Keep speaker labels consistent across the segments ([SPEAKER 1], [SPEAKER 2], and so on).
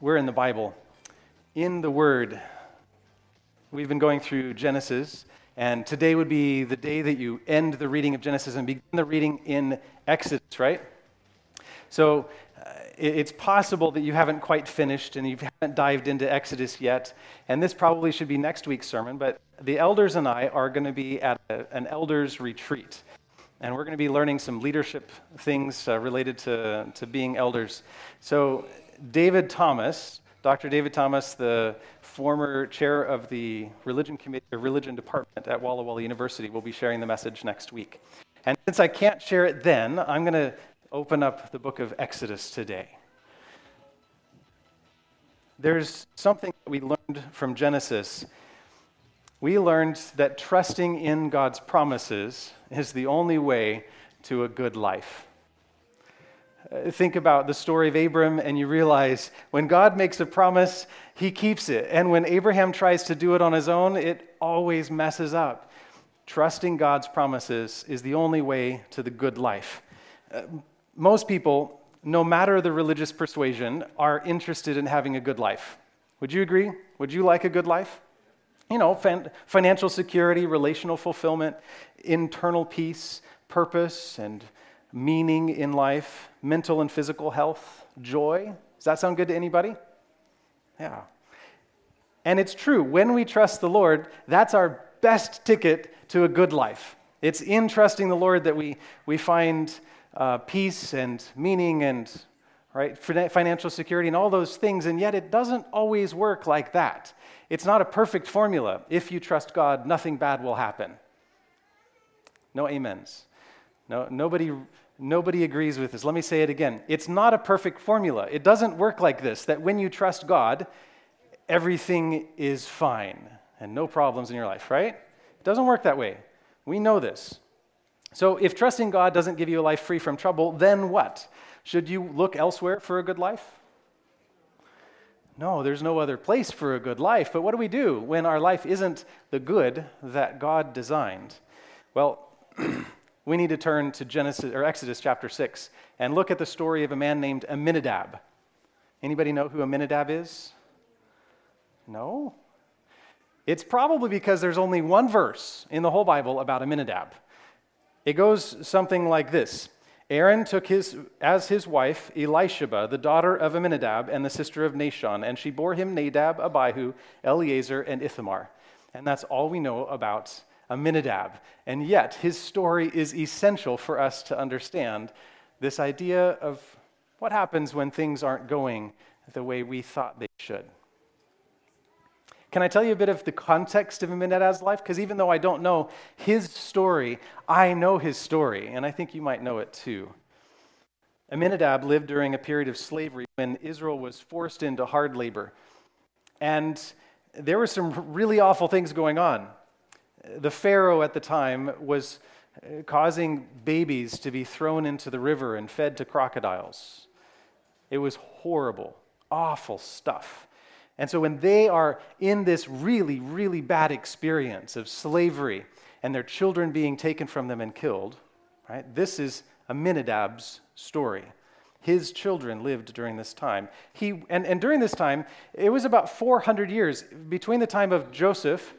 [SPEAKER 1] We're in the Bible, in the Word. We've been going through Genesis, and today would be the day that you end the reading of Genesis and begin the reading in Exodus, right? So uh, it's possible that you haven't quite finished and you haven't dived into Exodus yet, and this probably should be next week's sermon, but the elders and I are going to be at a, an elders retreat. And we're going to be learning some leadership things uh, related to, to being elders. So David Thomas, Dr. David Thomas, the former chair of the religion committee, religion department at Walla Walla University, will be sharing the message next week. And since I can't share it then, I'm going to open up the book of Exodus today. There's something that we learned from Genesis. We learned that trusting in God's promises is the only way to a good life. Uh, think about the story of Abram, and you realize when God makes a promise, he keeps it. And when Abraham tries to do it on his own, it always messes up. Trusting God's promises is the only way to the good life. Uh, most people, no matter the religious persuasion, are interested in having a good life. Would you agree? Would you like a good life? You know, fan- financial security, relational fulfillment, internal peace, purpose, and meaning in life, mental and physical health, joy. Does that sound good to anybody? Yeah. And it's true, when we trust the Lord, that's our best ticket to a good life. It's in trusting the Lord that we, we find uh, peace and meaning and right, financial security and all those things, and yet it doesn't always work like that. It's not a perfect formula. If you trust God, nothing bad will happen. No amens. No, nobody, nobody agrees with this. Let me say it again. It's not a perfect formula. It doesn't work like this that when you trust God, everything is fine and no problems in your life, right? It doesn't work that way. We know this. So if trusting God doesn't give you a life free from trouble, then what? Should you look elsewhere for a good life? No, there's no other place for a good life. But what do we do when our life isn't the good that God designed? Well, we need to turn to Genesis or Exodus chapter 6 and look at the story of a man named Aminadab. Anybody know who Aminadab is? No? It's probably because there's only one verse in the whole Bible about Aminadab. It goes something like this Aaron took his, as his wife Elisheba, the daughter of Aminadab and the sister of Nahshon, and she bore him Nadab, Abihu, Eleazar, and Ithamar. And that's all we know about Aminadab. And yet, his story is essential for us to understand this idea of what happens when things aren't going the way we thought they should. Can I tell you a bit of the context of Aminadab's life? Because even though I don't know his story, I know his story, and I think you might know it too. Aminadab lived during a period of slavery when Israel was forced into hard labor. And there were some really awful things going on the Pharaoh at the time was uh, causing babies to be thrown into the river and fed to crocodiles. It was horrible, awful stuff. And so when they are in this really, really bad experience of slavery and their children being taken from them and killed, right? This is Aminadab's story. His children lived during this time. He, and, and during this time, it was about 400 years between the time of Joseph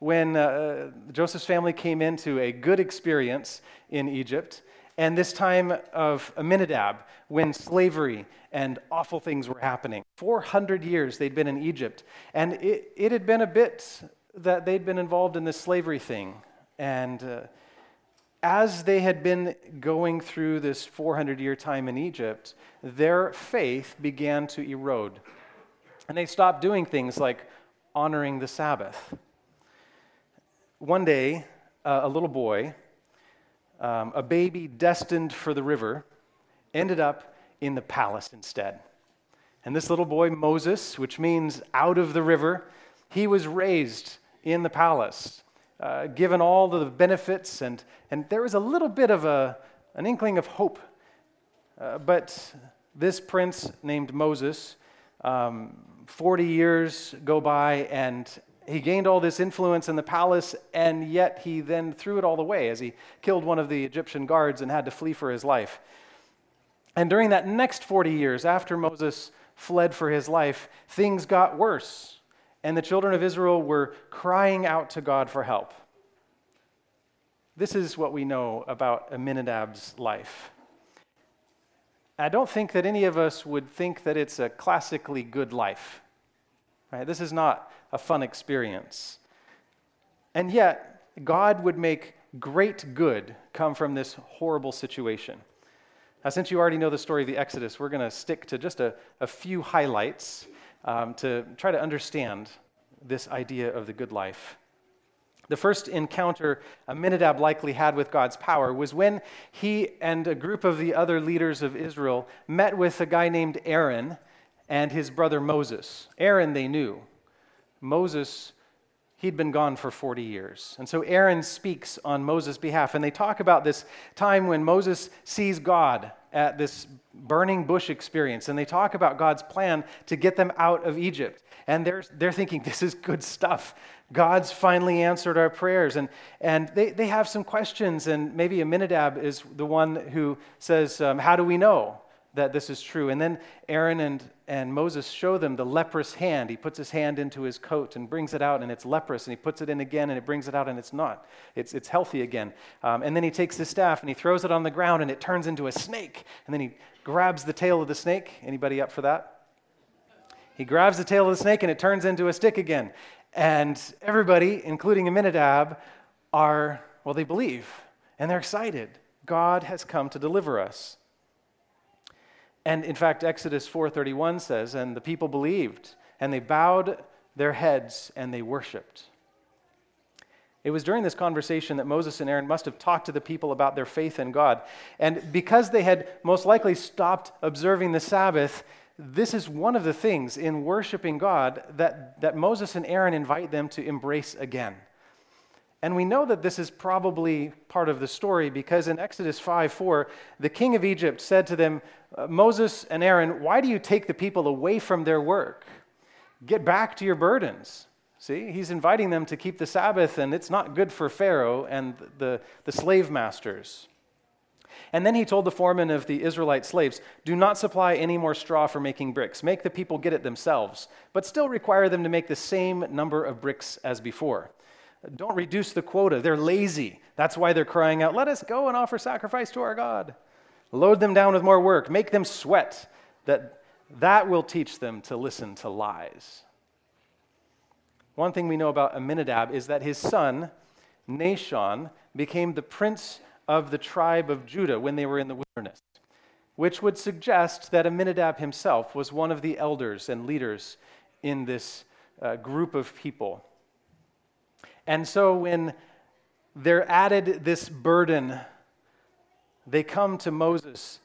[SPEAKER 1] when uh, Joseph's family came into a good experience in Egypt, and this time of Aminadab, when slavery and awful things were happening. 400 years they'd been in Egypt, and it, it had been a bit that they'd been involved in this slavery thing. And uh, as they had been going through this 400 year time in Egypt, their faith began to erode. And they stopped doing things like honoring the Sabbath one day, uh, a little boy, um, a baby destined for the river, ended up in the palace instead. And this little boy, Moses, which means out of the river, he was raised in the palace, uh, given all the benefits, and, and there was a little bit of a, an inkling of hope. Uh, but this prince named Moses, um, 40 years go by, and he gained all this influence in the palace, and yet he then threw it all away as he killed one of the Egyptian guards and had to flee for his life. And during that next 40 years, after Moses fled for his life, things got worse. And the children of Israel were crying out to God for help. This is what we know about Aminadab's life. I don't think that any of us would think that it's a classically good life. Right? This is not a fun experience. And yet, God would make great good come from this horrible situation. Now, since you already know the story of the Exodus, we're going to stick to just a, a few highlights um, to try to understand this idea of the good life. The first encounter Aminadab likely had with God's power was when he and a group of the other leaders of Israel met with a guy named Aaron and his brother Moses. Aaron they knew. Moses, he'd been gone for 40 years. And so Aaron speaks on Moses' behalf, and they talk about this time when Moses sees God at this burning bush experience, and they talk about God's plan to get them out of Egypt. And they're, they're thinking, this is good stuff. God's finally answered our prayers. And, and they, they have some questions, and maybe Aminadab is the one who says, um, How do we know that this is true? And then Aaron and, and Moses show them the leprous hand. He puts his hand into his coat and brings it out, and it's leprous, and he puts it in again, and it brings it out, and it's not. It's, it's healthy again. Um, and then he takes his staff and he throws it on the ground, and it turns into a snake. And then he grabs the tail of the snake. Anybody up for that? He grabs the tail of the snake and it turns into a stick again. And everybody, including Aminadab, are, well, they believe and they're excited. God has come to deliver us. And in fact, Exodus 4:31 says, "And the people believed, and they bowed their heads and they worshiped." It was during this conversation that Moses and Aaron must have talked to the people about their faith in God. And because they had most likely stopped observing the Sabbath, this is one of the things in worshiping God that, that Moses and Aaron invite them to embrace again. And we know that this is probably part of the story because in Exodus 5 4, the king of Egypt said to them, uh, Moses and Aaron, why do you take the people away from their work? Get back to your burdens. See, he's inviting them to keep the Sabbath, and it's not good for Pharaoh and the, the slave masters. And then he told the foreman of the Israelite slaves, Do not supply any more straw for making bricks. Make the people get it themselves, but still require them to make the same number of bricks as before. Don't reduce the quota. They're lazy. That's why they're crying out, Let us go and offer sacrifice to our God. Load them down with more work. Make them sweat. That, that will teach them to listen to lies. One thing we know about Aminadab is that his son, Nahshon, became the prince of the tribe of Judah when they were in the wilderness, which would suggest that Aminadab himself was one of the elders and leaders in this uh, group of people. And so when they're added this burden, they come to Moses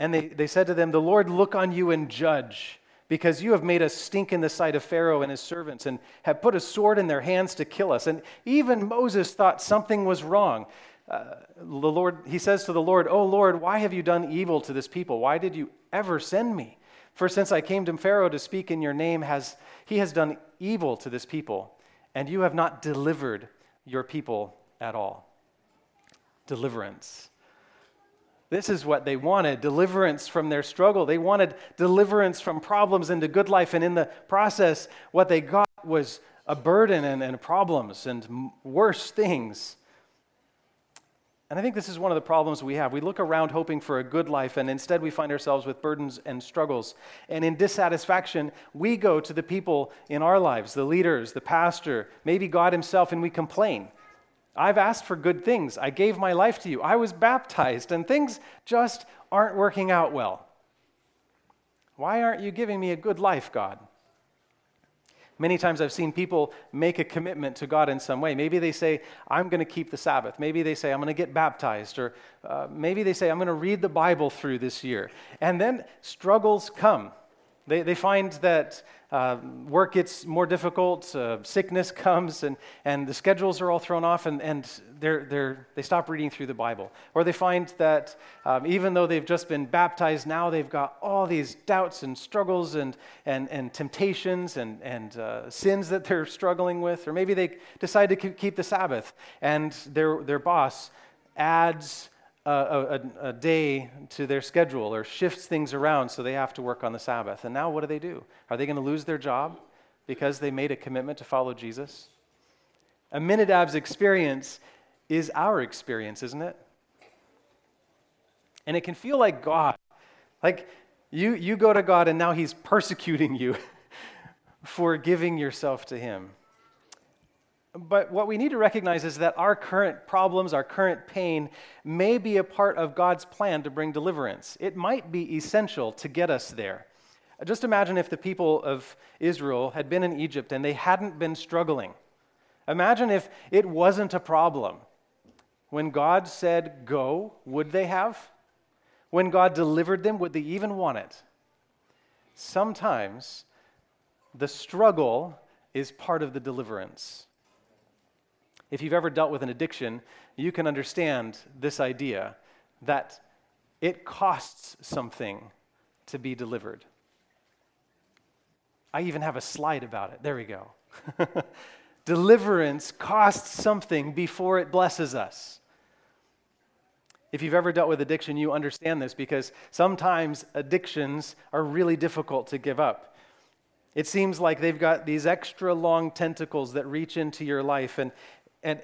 [SPEAKER 1] and they, they said to them, The Lord look on you and judge because you have made us stink in the sight of Pharaoh and his servants and have put a sword in their hands to kill us. And even Moses thought something was wrong uh, the Lord, he says to the Lord, Oh Lord, why have you done evil to this people? Why did you ever send me? For since I came to Pharaoh to speak in your name, has, he has done evil to this people, and you have not delivered your people at all. Deliverance. This is what they wanted deliverance from their struggle. They wanted deliverance from problems into good life. And in the process, what they got was a burden and, and problems and worse things. And I think this is one of the problems we have. We look around hoping for a good life, and instead we find ourselves with burdens and struggles. And in dissatisfaction, we go to the people in our lives, the leaders, the pastor, maybe God Himself, and we complain. I've asked for good things. I gave my life to you. I was baptized, and things just aren't working out well. Why aren't you giving me a good life, God? Many times I've seen people make a commitment to God in some way. Maybe they say, I'm going to keep the Sabbath. Maybe they say, I'm going to get baptized. Or uh, maybe they say, I'm going to read the Bible through this year. And then struggles come. They, they find that uh, work gets more difficult, uh, sickness comes, and, and the schedules are all thrown off, and, and they're, they're, they stop reading through the Bible. Or they find that um, even though they've just been baptized, now they've got all these doubts and struggles and, and, and temptations and, and uh, sins that they're struggling with. Or maybe they decide to keep the Sabbath, and their, their boss adds a, a, a, day to their schedule or shifts things around so they have to work on the Sabbath. And now what do they do? Are they going to lose their job because they made a commitment to follow Jesus? Aminadab's experience is our experience, isn't it? And it can feel like God. Like you, you go to God and now He's persecuting you for giving yourself to Him. But what we need to recognize is that our current problems, our current pain, may be a part of God's plan to bring deliverance. It might be essential to get us there. Just imagine if the people of Israel had been in Egypt and they hadn't been struggling. Imagine if it wasn't a problem. When God said go, would they have? When God delivered them, would they even want it? Sometimes the struggle is part of the deliverance. If you've ever dealt with an addiction, you can understand this idea that it costs something to be delivered. I even have a slide about it. There we go. Deliverance costs something before it blesses us. If you've ever dealt with addiction, you understand this because sometimes addictions are really difficult to give up. It seems like they've got these extra long tentacles that reach into your life, and, and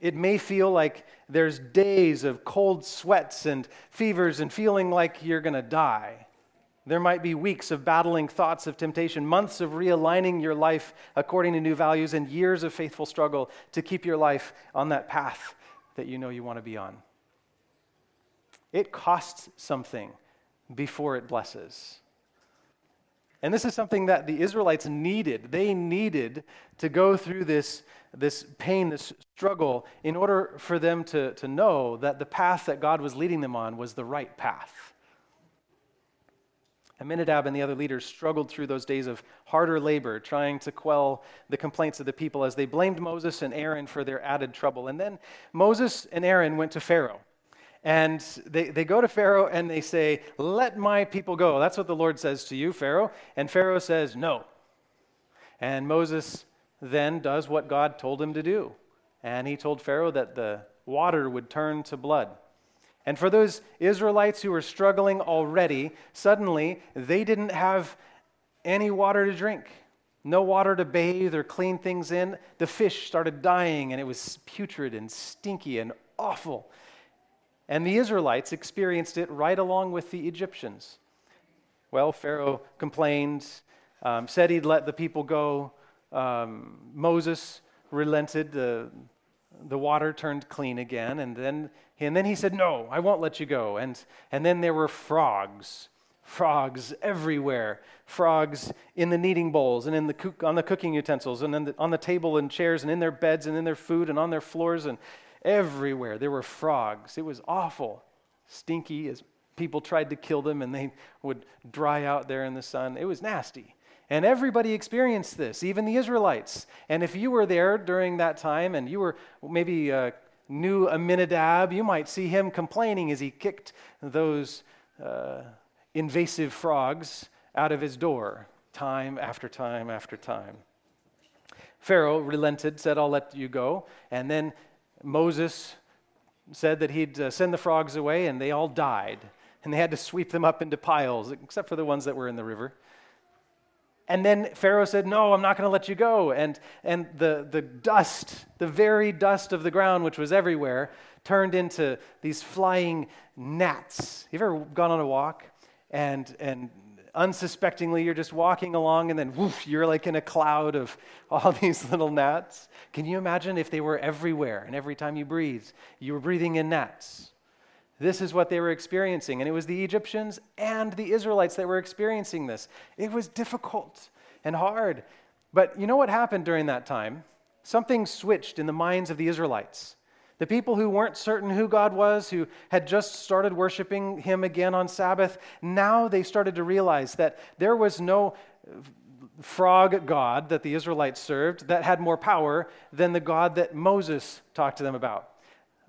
[SPEAKER 1] it may feel like there's days of cold sweats and fevers and feeling like you're going to die. There might be weeks of battling thoughts of temptation, months of realigning your life according to new values, and years of faithful struggle to keep your life on that path that you know you want to be on. It costs something before it blesses. And this is something that the Israelites needed. They needed to go through this, this pain, this struggle, in order for them to, to know that the path that God was leading them on was the right path. Aminadab and the other leaders struggled through those days of harder labor, trying to quell the complaints of the people as they blamed Moses and Aaron for their added trouble. And then Moses and Aaron went to Pharaoh. And they, they go to Pharaoh and they say, Let my people go. That's what the Lord says to you, Pharaoh. And Pharaoh says, No. And Moses then does what God told him to do. And he told Pharaoh that the water would turn to blood. And for those Israelites who were struggling already, suddenly they didn't have any water to drink, no water to bathe or clean things in. The fish started dying, and it was putrid and stinky and awful. And the Israelites experienced it right along with the Egyptians. Well, Pharaoh complained, um, said he'd let the people go. Um, Moses relented. The, the water turned clean again. And then, and then he said, No, I won't let you go. And, and then there were frogs. Frogs everywhere. Frogs in the kneading bowls and in the cook, on the cooking utensils and the, on the table and chairs and in their beds and in their food and on their floors. And everywhere. There were frogs. It was awful, stinky as people tried to kill them and they would dry out there in the sun. It was nasty. And everybody experienced this, even the Israelites. And if you were there during that time and you were maybe uh, knew Aminadab, you might see him complaining as he kicked those uh, invasive frogs out of his door time after time after time. Pharaoh relented, said, I'll let you go. And then Moses said that he'd uh, send the frogs away, and they all died. And they had to sweep them up into piles, except for the ones that were in the river. And then Pharaoh said, No, I'm not going to let you go. And, and the, the dust, the very dust of the ground, which was everywhere, turned into these flying gnats. You ever gone on a walk and, and unsuspectingly, you're just walking along, and then woof, you're like in a cloud of all these little gnats. Can you imagine if they were everywhere and every time you breathe, you were breathing in gnats? This is what they were experiencing. And it was the Egyptians and the Israelites that were experiencing this. It was difficult and hard. But you know what happened during that time? Something switched in the minds of the Israelites. The people who weren't certain who God was, who had just started worshiping Him again on Sabbath, now they started to realize that there was no frog God that the Israelites served that had more power than the God that Moses talked to them about.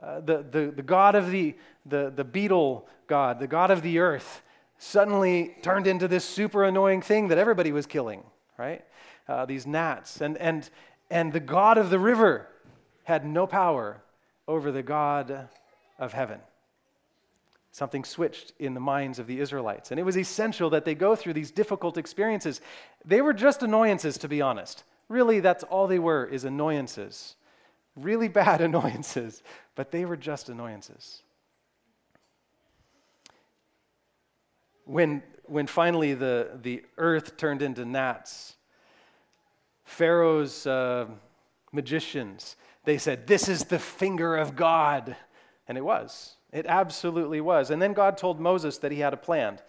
[SPEAKER 1] Uh, the, the, the God of the, the, the beetle God, the God of the earth, suddenly turned into this super annoying thing that everybody was killing, right? Uh, these gnats. And, and, and the God of the river had no power over the God of heaven. Something switched in the minds of the Israelites. And it was essential that they go through these difficult experiences. They were just annoyances, to be honest. Really, that's all they were, is annoyances. Really bad annoyances, but they were just annoyances. When, when finally the, the earth turned into gnats, Pharaoh's uh, magicians, they said, This is the finger of God. And it was. It absolutely was. And then God told Moses that he had a plan.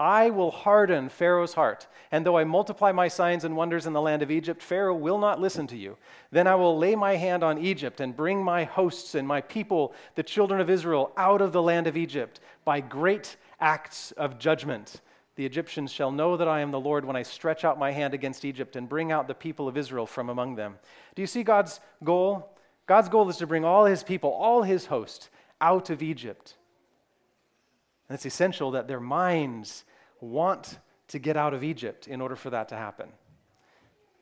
[SPEAKER 1] I will harden Pharaoh's heart, and though I multiply my signs and wonders in the land of Egypt, Pharaoh will not listen to you. Then I will lay my hand on Egypt and bring my hosts and my people, the children of Israel, out of the land of Egypt by great acts of judgment. The Egyptians shall know that I am the Lord when I stretch out my hand against Egypt and bring out the people of Israel from among them. Do you see God's goal? God's goal is to bring all his people, all his host, out of Egypt. And it's essential that their minds want to get out of Egypt in order for that to happen.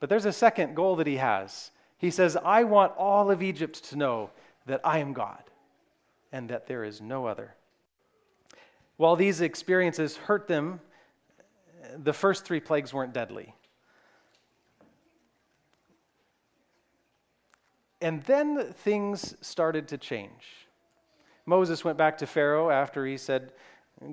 [SPEAKER 1] But there's a second goal that he has. He says, I want all of Egypt to know that I am God and that there is no other. While these experiences hurt them, the first three plagues weren't deadly. And then things started to change. Moses went back to Pharaoh after he said,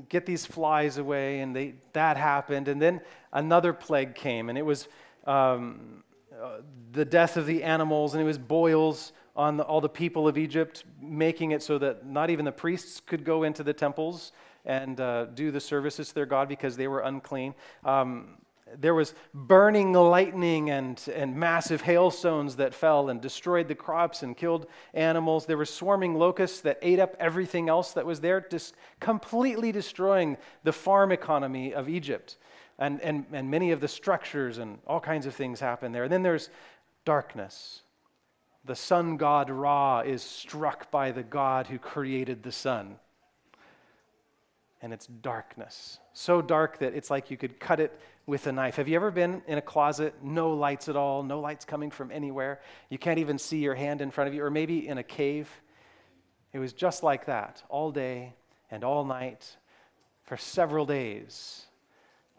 [SPEAKER 1] Get these flies away, and they, that happened. And then another plague came, and it was um, uh, the death of the animals, and it was boils on the, all the people of Egypt, making it so that not even the priests could go into the temples and uh, do the services to their God because they were unclean. Um, there was burning lightning and, and massive hailstones that fell and destroyed the crops and killed animals. There were swarming locusts that ate up everything else that was there, just completely destroying the farm economy of Egypt. And, and, and many of the structures and all kinds of things happen there. And then there's darkness. The sun god Ra is struck by the God who created the sun and it's darkness. So dark that it's like you could cut it with a knife. Have you ever been in a closet, no lights at all, no lights coming from anywhere? You can't even see your hand in front of you, or maybe in a cave? It was just like that all day and all night for several days.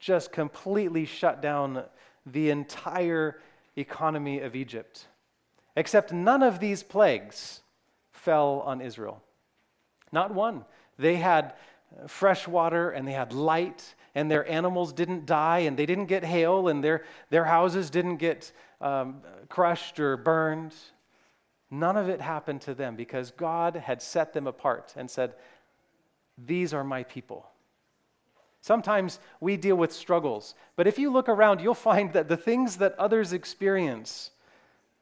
[SPEAKER 1] Just completely shut down the entire economy of Egypt. Except none of these plagues fell on Israel. Not one. They had fresh water and they had light and their animals didn't die and they didn't get hail and their, their houses didn't get um, crushed or burned. None of it happened to them because God had set them apart and said, These are my people. Sometimes we deal with struggles, but if you look around, you'll find that the things that others experience,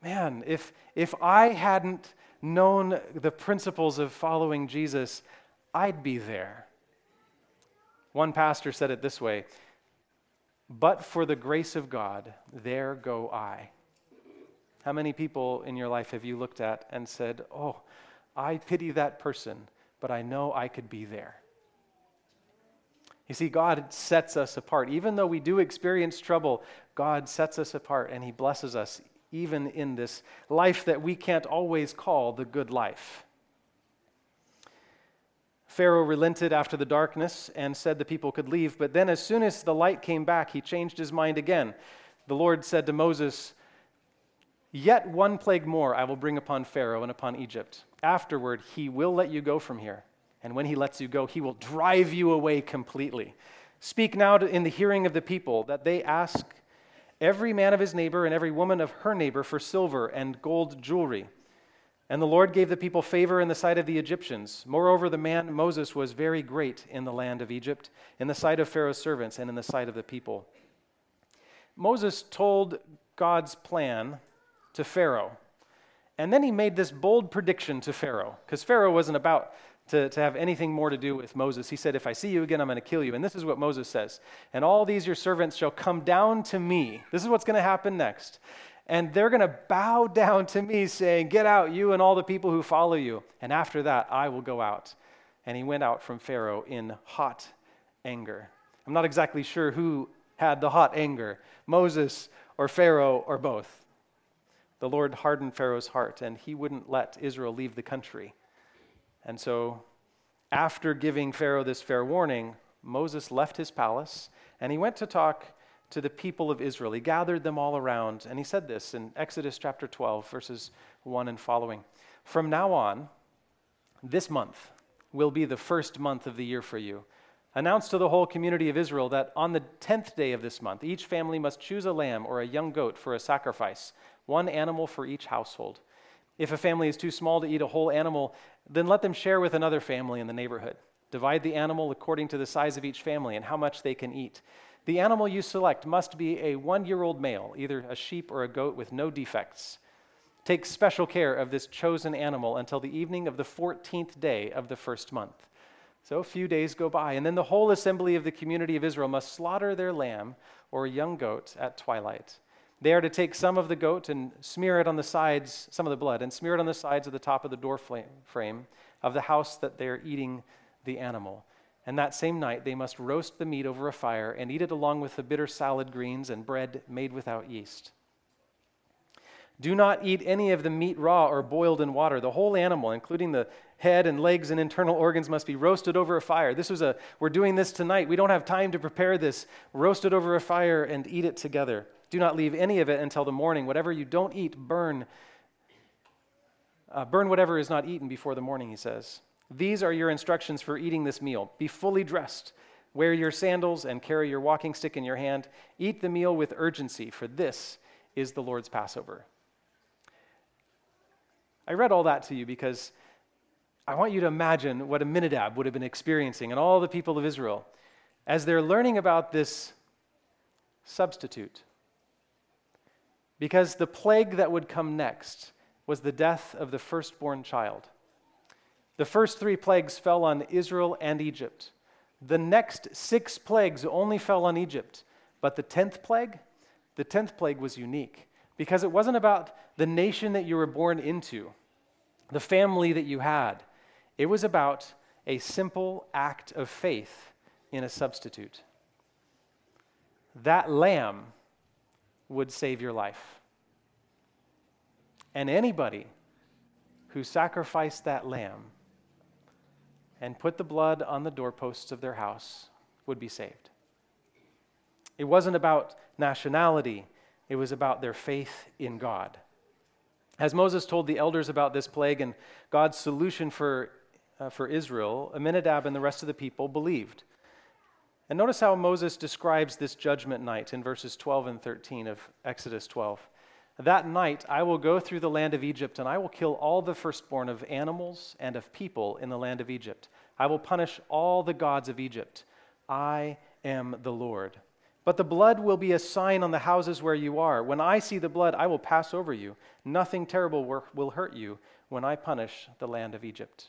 [SPEAKER 1] man, if, if I hadn't known the principles of following Jesus, I'd be there. One pastor said it this way But for the grace of God, there go I. How many people in your life have you looked at and said, Oh, I pity that person, but I know I could be there? You see, God sets us apart. Even though we do experience trouble, God sets us apart and He blesses us even in this life that we can't always call the good life. Pharaoh relented after the darkness and said the people could leave. But then, as soon as the light came back, he changed his mind again. The Lord said to Moses, Yet one plague more I will bring upon Pharaoh and upon Egypt. Afterward, he will let you go from here. And when he lets you go, he will drive you away completely. Speak now in the hearing of the people that they ask every man of his neighbor and every woman of her neighbor for silver and gold jewelry and the Lord gave the people favor in the sight of the Egyptians. Moreover, the man Moses was very great in the land of Egypt, in the sight of Pharaoh's servants, and in the sight of the people. Moses told God's plan to Pharaoh. And then he made this bold prediction to Pharaoh, because Pharaoh wasn't about to, to have anything more to do with Moses. He said, If I see you again, I'm going to kill you. And this is what Moses says And all these your servants shall come down to me. This is what's going to happen next and they're going to bow down to me, saying, Get out, you and all the people who follow you. And after that, I will go out. And he went out from Pharaoh in hot anger. I'm not exactly sure who had the hot anger Moses or Pharaoh or both. The Lord hardened Pharaoh's heart, and he wouldn't let Israel leave the country. And so, After giving Pharaoh this fair warning, Moses left his palace and he went to talk to the people of Israel. He gathered them all around and he said this in Exodus chapter 12, verses 1 and following. From now on, this month will be the first month of the year for you. Announce to the whole community of Israel that on the tenth day of this month, each family must choose a lamb or a young goat for a sacrifice, one animal for each household. If a family is too small to eat a whole animal, then let them share with another family in the neighborhood. Divide the animal according to the size of each family and how much they can eat. The animal you select must be a one year old male, either a sheep or a goat with no defects. Take special care of this chosen animal until the evening of the 14th day of the first month. So a few days go by, and then the whole assembly of the community of Israel must slaughter their lamb or young goat at twilight. They are to take some of the goat and smear it on the sides, some of the blood, and smear it on the sides of the top of the door frame of the house that they are eating the animal. And that same night they must roast the meat over a fire and eat it along with the bitter salad greens and bread made without yeast. Do not eat any of the meat raw or boiled in water. The whole animal, including the head and legs and internal organs, must be roasted over a fire. This was a, we're doing this tonight. We don't have time to prepare this. Roast it over a fire and eat it together. Do not leave any of it until the morning. Whatever you don't eat, burn. Uh, burn whatever is not eaten before the morning, he says. These are your instructions for eating this meal. Be fully dressed. Wear your sandals and carry your walking stick in your hand. Eat the meal with urgency, for this is the Lord's Passover. I read all that to you because I want you to imagine what Aminadab would have been experiencing and all the people of Israel as they're learning about this substitute. Because the plague that would come next was the death of the firstborn child. The first three plagues fell on Israel and Egypt. The next six plagues only fell on Egypt. But the tenth plague, the tenth plague was unique because it wasn't about the nation that you were born into, the family that you had. It was about a simple act of faith in a substitute. That lamb would save your life. And anybody who sacrificed that lamb and put the blood on the doorposts of their house would be saved. It wasn't about nationality, it was about their faith in God. As Moses told the elders about this plague and God's solution for, uh, for Israel, Aminadab and the rest of the people believed. And notice how Moses describes this judgment night in verses 12 and 13 of Exodus 12. That night I will go through the land of Egypt, and I will kill all the firstborn of animals and of people in the land of Egypt. I will punish all the gods of Egypt. I am the Lord. But the blood will be a sign on the houses where you are. When I see the blood, I will pass over you. Nothing terrible will hurt you when I punish the land of Egypt.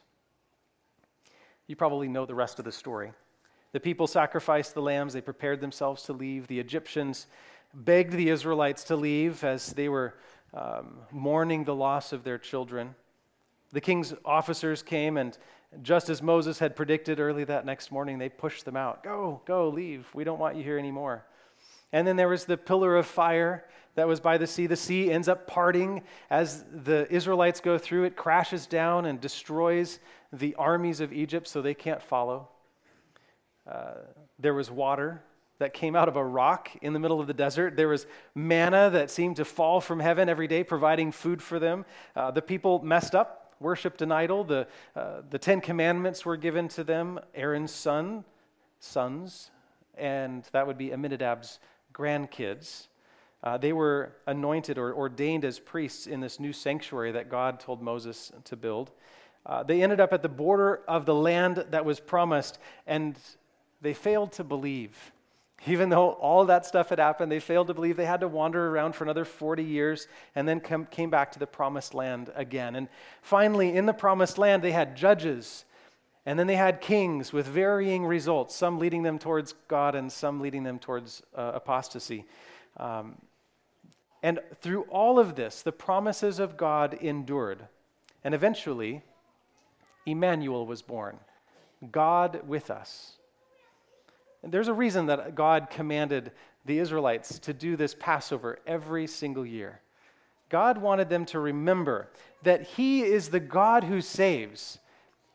[SPEAKER 1] You probably know the rest of the story. The people sacrificed the lambs, they prepared themselves to leave. The Egyptians begged the Israelites to leave as they were um, mourning the loss of their children. The king's officers came, and just as Moses had predicted early that next morning, they pushed them out. Go, go, leave. We don't want you here anymore. And then there was the pillar of fire that was by the sea. The sea ends up parting as the Israelites go through. It crashes down and destroys the armies of Egypt so they can't follow. Uh, there was water that came out of a rock in the middle of the desert. There was manna that seemed to fall from heaven every day, providing food for them. Uh, the people messed up, worshiped an idol. The, uh, the Ten Commandments were given to them, Aaron's son, sons, and that would be Aminadab's grandkids. Uh, they were anointed or ordained as priests in this new sanctuary that God told Moses to build. Uh, they ended up at the border of the land that was promised, and they failed to believe. Even though all that stuff had happened, they failed to believe. They had to wander around for another 40 years and then come, came back to the promised land again. And finally, in the promised land, they had judges and then they had kings with varying results, some leading them towards God and some leading them towards uh, apostasy. Um, and through all of this, the promises of God endured. And eventually, Emmanuel was born God with us. There's a reason that God commanded the Israelites to do this Passover every single year. God wanted them to remember that He is the God who saves,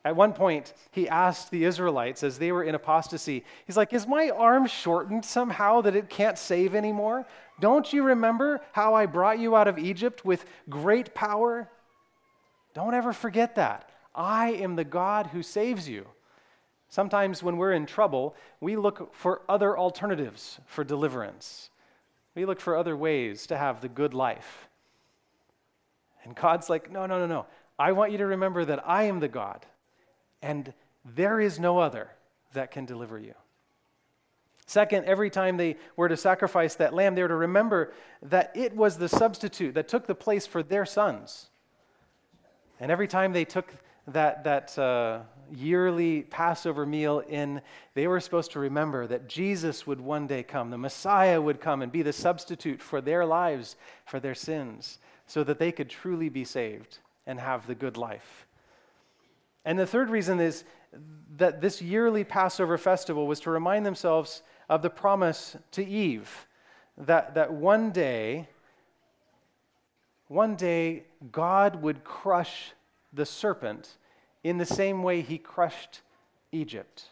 [SPEAKER 1] At one point, he asked the Israelites as they were in apostasy, he's like, Is my arm shortened somehow that it can't save anymore? Don't you remember how I brought you out of Egypt with great power? Don't ever forget that. I am the God who saves you. Sometimes when we're in trouble, we look for other alternatives for deliverance. We look for other ways to have the good life. And God's like, no, no, no, no. I want you to remember that I am the God, and there is no other that can deliver you. Second, every time they were to sacrifice that lamb, they were to remember that it was the substitute that took the place for their sons. And every time they took that, that uh, yearly Passover meal in, they were supposed to remember that Jesus would one day come, the Messiah would come and be the substitute for their lives, for their sins, so that they could truly be saved and have the good life. And the third reason is that this yearly Passover festival was to remind themselves of the promise to Eve that, that one day, one day, God would crush the serpent in the same way he crushed Egypt.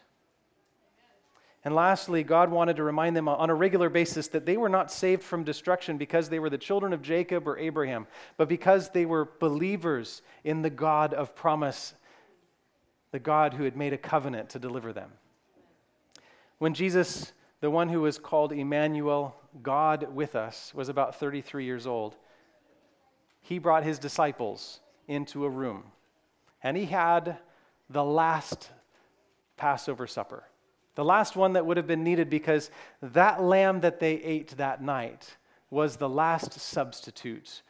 [SPEAKER 1] And lastly, God wanted to remind them on a regular basis that they were not saved from destruction because they were the children of Jacob or Abraham, but because they were believers in the God of promise, the God who had made a covenant to deliver them. When Jesus, the one who was called Emmanuel, God with us, was about 33 years old, he brought his disciples into a room and he had the last Passover supper, the last one that would have been needed because that lamb that they ate that night was the last substitute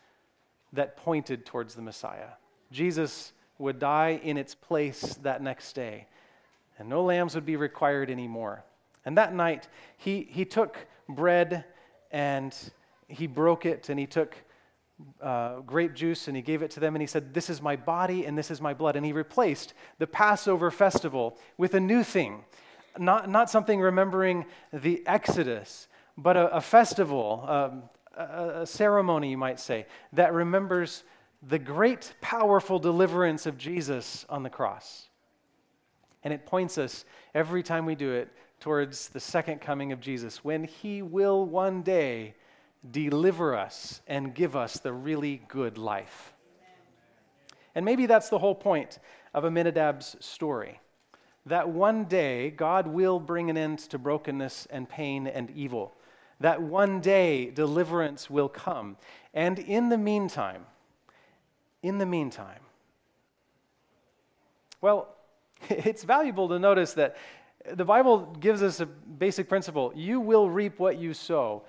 [SPEAKER 1] that pointed towards the Messiah. Jesus would die in its place that next day, and no lambs would be required anymore. And that night, he, he took bread and he broke it, and he took uh, grape juice and he gave it to them and he said, This is my body and this is my blood. And he replaced the Passover festival with a new thing, not, not something remembering the Exodus, but a, a festival, um, a, a ceremony, you might say, that remembers the great, powerful deliverance of Jesus on the cross. And it points us every time we do it towards the second coming of Jesus, when he will one day deliver us and give us the really good life. And maybe that's the whole point of Aminadab's story. That one day God will bring an end to brokenness and pain and evil. That one day deliverance will come. And in the meantime, in the meantime, well, it's valuable to notice that the Bible gives us a basic principle you will reap what you sow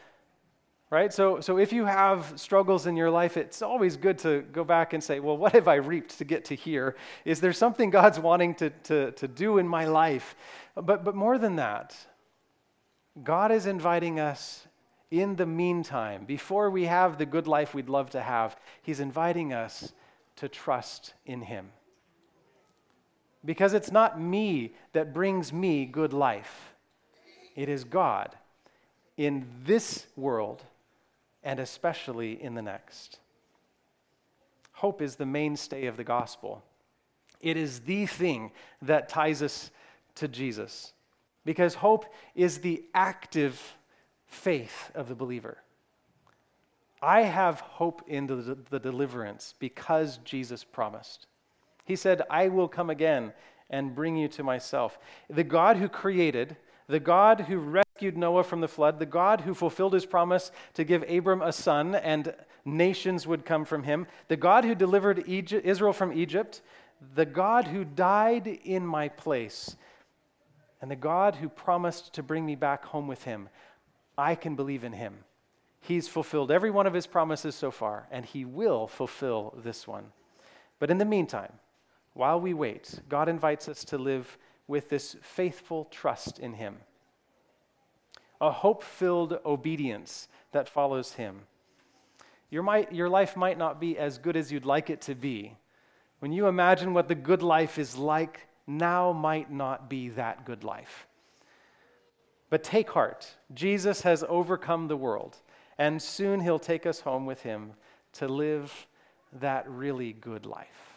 [SPEAKER 1] right? So, so if you have struggles in your life, it's always good to go back and say, well, what have I reaped to get to here? Is there something God's wanting to, to, to do in my life? But, but more than that, God is inviting us in the meantime, before we have the good life we'd love to have, He's inviting us to trust in Him. Because it's not me that brings me good life, it is God in this world and especially in the next. Hope is the mainstay of the gospel. It is the thing that ties us to Jesus because hope is the active faith of the believer. I have hope in the, the, deliverance because Jesus promised. He said, I will come again and bring you to myself. The God who created, the God who rescued Noah from the flood, the God who fulfilled his promise to give Abram a son and nations would come from him, the God who delivered Egypt, Israel from Egypt, the God who died in my place, and the God who promised to bring me back home with him. I can believe in him. He's fulfilled every one of his promises so far, and he will fulfill this one. But in the meantime, while we wait, God invites us to live with this faithful trust in him a hope filled obedience that follows him. Your, might, your life might not be as good as you'd like it to be. When you imagine what the good life is like, now might not be that good life. But take heart. Jesus has overcome the world, and soon he'll take us home with him to live that really good life.